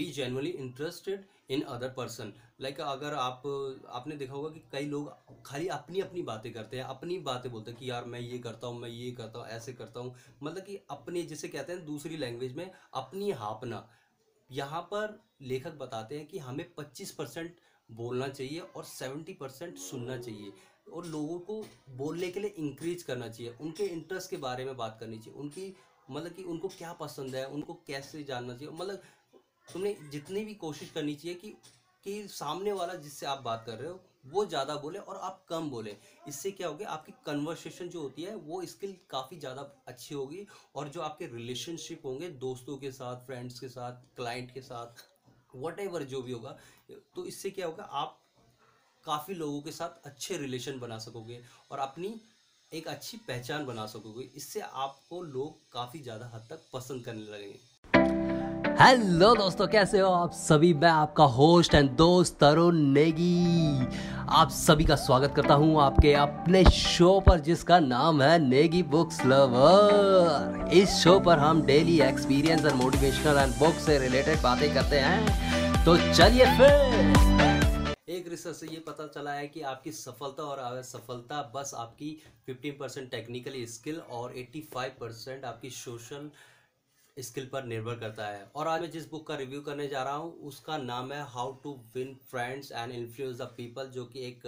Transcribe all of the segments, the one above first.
Be genuinely interested in other person like अगर आप, आपने देखा होगा कि कई लोग खाली अपनी अपनी बातें करते हैं, अपनी बातें बोलते हैं कि यार मैं ये करता हूँ, मैं ये करता हूँ, ऐसे करता हूँ। मतलब कि अपने, जिसे कहते हैं, दूसरी लैंग्वेज में अपनी हापना। यहाँ पर लेखक बताते हैं कि हमें 25 परसेंट बोलना चाहिए और 70 परसेंट सुनना चाहिए। और लोगों को बोलने के लिए इंक्रीज करना चाहिए। उनके इंटरेस्ट के बारे में बात करनी चाहिए। उनकी मतलब कि उनको क्या पसंद है, उनको कैसे जानना चाहिए। मतलब तुमने जितनी भी कोशिश करनी चाहिए कि कि सामने वाला जिससे आप बात कर रहे हो, वो ज़्यादा बोले और आप कम बोले। इससे क्या होगा आपकी कन्वर्सेशन जो होती है, वो स्किल काफ़ी ज़्यादा अच्छी होगी और जो आपके रिलेशनशिप होंगे, दोस्तों के साथ फ्रेंड्स के साथ क्लाइंट के साथ वट जो भी होगा तो इससे क्या होगा, आप काफ़ी लोगों के साथ अच्छे रिलेशन बना सकोगे और अपनी एक अच्छी पहचान बना सकोगे। इससे आपको लोग काफ़ी ज़्यादा हद तक पसंद करने लगेंगे। हेलो दोस्तों, कैसे हो आप सभी? मैं आपका होस्ट एंड दोस्त तरुण नेगी। आप सभी का स्वागत करता हूँ आपके अपने शो पर, जिसका नाम है नेगी बुक्स लवर। इस शो पर हम डेली एक्सपीरियंस और मोटिवेशनल एंड बुक से रिलेटेड बातें करते हैं। तो चलिए फिर। एक रिसर्च से ये पता चला है कि आपकी सफलता और असफलता बस आपकी 15 परसेंट टेक्निकली स्किल और 85 परसेंट आपकी सोशल स्किल पर निर्भर करता है। और आज मैं जिस बुक का रिव्यू करने जा रहा हूँ, उसका नाम है how to win friends and influence the people जो कि एक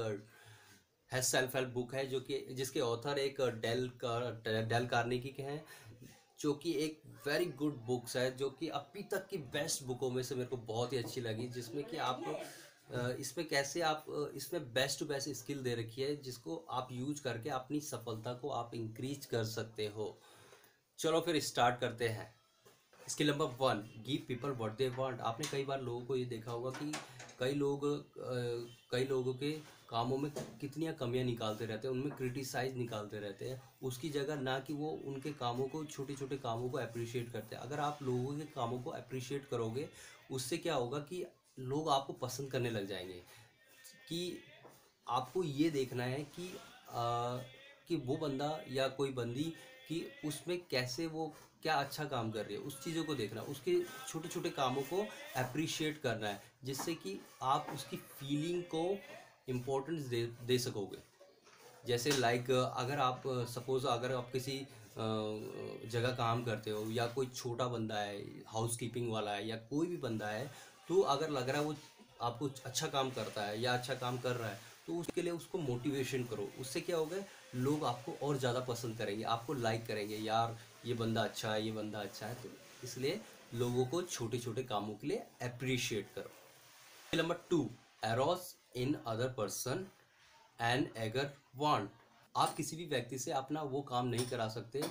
है सेल्फ हेल्प बुक है, जो कि, जिसके ऑथर एक डेल कर डेल कार्नेगी के हैं, जो कि एक वेरी गुड बुक्स है, जो कि अभी तक की बेस्ट बुकों में से मेरे को बहुत ही अच्छी लगी, जिसमें कि आप इसमें कैसे आप इसमें बेस्ट टू बेस्ट स्किल दे रखी है, जिसको आप यूज़ करके अपनी सफलता को आप इंक्रीज कर सकते हो। चलो फिर स्टार्ट करते हैं। Skill number one give people what they want आपने कई बार लोगों को ये देखा होगा कि कई लोग कई लोगों के कामों में कितनी कमियाँ निकालते रहते हैं उनमें क्रिटिसाइज निकालते रहते हैं। उसकी जगह ना कि वो उनके कामों को छोटे छोटे कामों को अप्रिशिएट करते हैं। अगर आप लोगों के कामों को अप्रिशिएट करोगे उससे क्या होगा कि लोग आपको पसंद करने लग जाएँगे। कि आपको ये देखना है कि आ, कि वो बंदा या कोई बंदी कि उसमें कैसे वो क्या अच्छा काम कर रही है, उस चीज़ों को देखना, उसके छोटे छोटे कामों को अप्रिशिएट करना है, जिससे कि आप उसकी फीलिंग को इम्पोर्टेंस दे दे सकोगे। जैसे लाइक अगर आप सपोज़ अगर आप किसी जगह काम करते हो या कोई छोटा बंदा है हाउस कीपिंग वाला है या कोई भी बंदा है तो अगर लग रहा है वो आपको अच्छा काम करता है या अच्छा काम कर रहा है तो उसके लिए उसको मोटिवेशन करो। उससे क्या होगा, लोग आपको और ज़्यादा पसंद करेंगे, आपको लाइक करेंगे, यार ये बंदा अच्छा है, ये बंदा अच्छा है तो इसलिए लोगों को छोटे छोटे कामों के लिए अप्रिशिएट करो। Number two arouse in other person and eager want आप किसी भी व्यक्ति से अपना वो काम नहीं करा सकते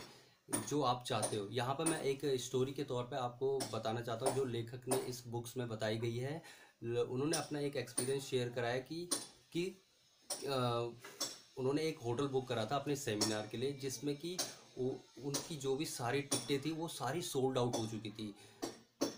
जो आप चाहते हो। यहाँ पर मैं एक स्टोरी के तौर पे आपको बताना चाहता हूँ, जो लेखक ने इस बुक्स में बताई गई है। उन्होंने अपना एक एक्सपीरियंस शेयर कराया कि कि उन्होंने एक होटल बुक करा था अपने सेमिनार के लिए, जिसमें कि उनकी जो भी सारी टिकटें थी, वो सारी सोल्ड आउट हो चुकी थी।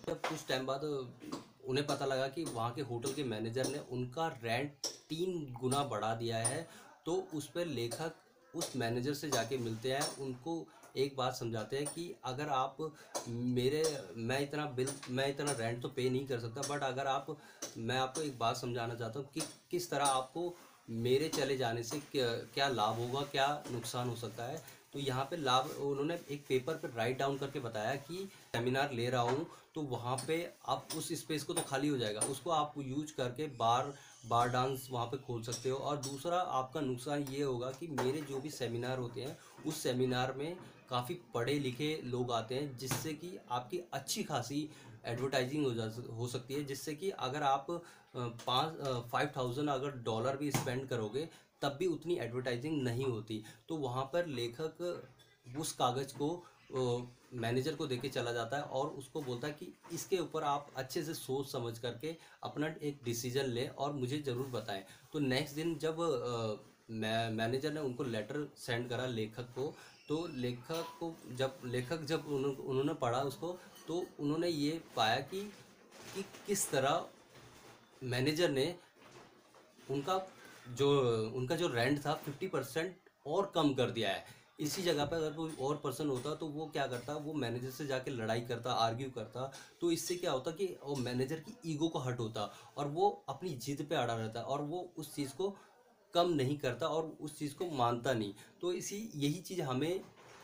जब कुछ टाइम बाद उन्हें पता लगा कि वहाँ के होटल के मैनेजर ने उनका रेंट तीन गुना बढ़ा दिया है तो उस पर लेखक उस मैनेजर से जाके मिलते हैं। उनको एक बात समझाते हैं कि अगर आप मेरे, मैं इतना बिल, मैं इतना रेंट तो पे नहीं कर सकता बट अगर आप, मैं आपको एक बात समझाना चाहता हूँ कि किस तरह आपको मेरे चले जाने से क्या क्या लाभ होगा क्या नुकसान हो सकता है? तो यहाँ पे लाभ, उन्होंने एक पेपर पे राइट डाउन करके बताया कि सेमिनार ले रहा हूँ तो वहाँ पे आप उस स्पेस को तो खाली हो जाएगा। उसको आप यूज़ करके बार बार डांस वहाँ पे खोल सकते हो। और दूसरा आपका नुकसान ये होगा कि मेरे जो भी सेमिनार होते हैं, उस सेमिनार में काफ़ी पढ़े लिखे लोग आते हैं, जिससे कि आपकी अच्छी खासी एडवर्टाइजिंग हो जा, हो सकती है, जिससे कि अगर आप पाँच फाइव थाउज़ेंड अगर डॉलर भी स्पेंड करोगे तब भी उतनी एडवर्टाइजिंग नहीं होती। तो वहाँ पर लेखक उस कागज़ को मैनेजर को देके चला जाता है और उसको बोलता है कि इसके ऊपर आप अच्छे से सोच समझ करके अपना एक डिसीज़न लें और मुझे ज़रूर बताएँ। तो नेक्स्ट दिन जब मैनेजर ने उनको लेटर सेंड करा लेखक को तो लेखक को जब, लेखक जब उन्होंने पढ़ा उसको तो उन्होंने ये पाया कि कि किस तरह मैनेजर ने उनका जो, उनका जो रेंट था फिफ्टी परसेंट और कम कर दिया है। इसी जगह पर अगर कोई और पर्सन होता तो वो क्या करता, वो मैनेजर से जाके लड़ाई करता आर्ग्यू करता तो इससे क्या होता कि वो मैनेजर की ईगो को हट होता और वो अपनी जिद पे अड़ा रहता और वो उस चीज़ को कम नहीं करता और उस चीज़ को मानता नहीं। तो इसी, यही चीज़ हमें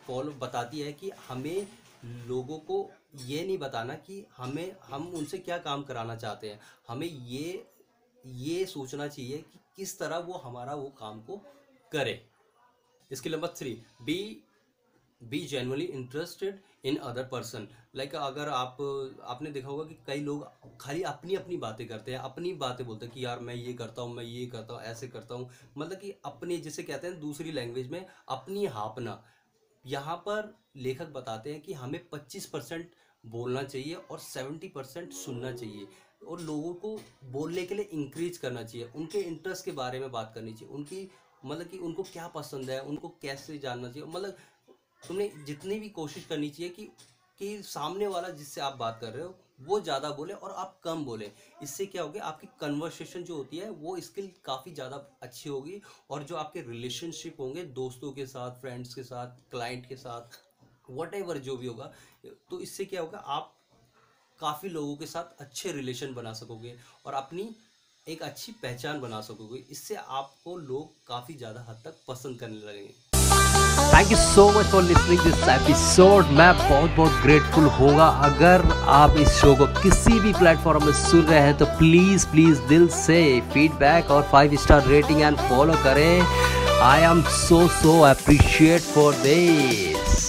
फॉलो बताती है कि हमें लोगों को ये नहीं बताना कि हमें, हम उनसे क्या काम कराना चाहते हैं। हमें ये ये सोचना चाहिए कि किस तरह वो हमारा वो काम को करे। इसके number three be be genuinely interested in other person like अगर आप, आपने देखा होगा कि कई लोग खाली अपनी अपनी बातें करते हैं, अपनी बातें बोलते हैं कि यार मैं ये करता हूँ, मैं ये करता हूँ, ऐसे करता हूँ। मतलब कि अपने, जिसे कहते हैं दूसरी लैंग्वेज में, अपनी हापना। यहाँ पर लेखक बताते हैं कि हमें 25 परसेंट बोलना चाहिए और 70 परसेंट सुनना चाहिए। और लोगों को बोलने के लिए इंक्रीज करना चाहिए। उनके इंटरेस्ट के बारे में बात करनी चाहिए। उनकी मतलब कि उनको क्या पसंद है, उनको कैसे जानना चाहिए। मतलब तुम्हें जितनी भी कोशिश करनी चाहिए कि कि सामने वाला जिससे आप बात कर रहे हो, वो ज़्यादा बोले और आप कम बोले। इससे क्या होगा, आपकी कन्वर्सेशन जो होती है, वो स्किल काफ़ी ज़्यादा अच्छी होगी और जो आपके रिलेशनशिप होंगे, दोस्तों के साथ फ्रेंड्स के साथ क्लाइंट के साथ वट जो भी होगा तो इससे क्या होगा, आप काफ़ी लोगों के साथ अच्छे रिलेशन बना सकोगे और अपनी एक अच्छी पहचान बना सकोगे। इससे आपको लोग काफ़ी ज़्यादा हद तक पसंद करने लगेंगे। Thank you so much for listening this episode मैं बहुत बहुत ग्रेटफुल होगा। अगर आप इस शो को किसी भी प्लेटफॉर्म में सुन रहे हैं तो प्लीज़ प्लीज़ दिल से फीडबैक और five star rating and follow करें। I am so so appreciate for this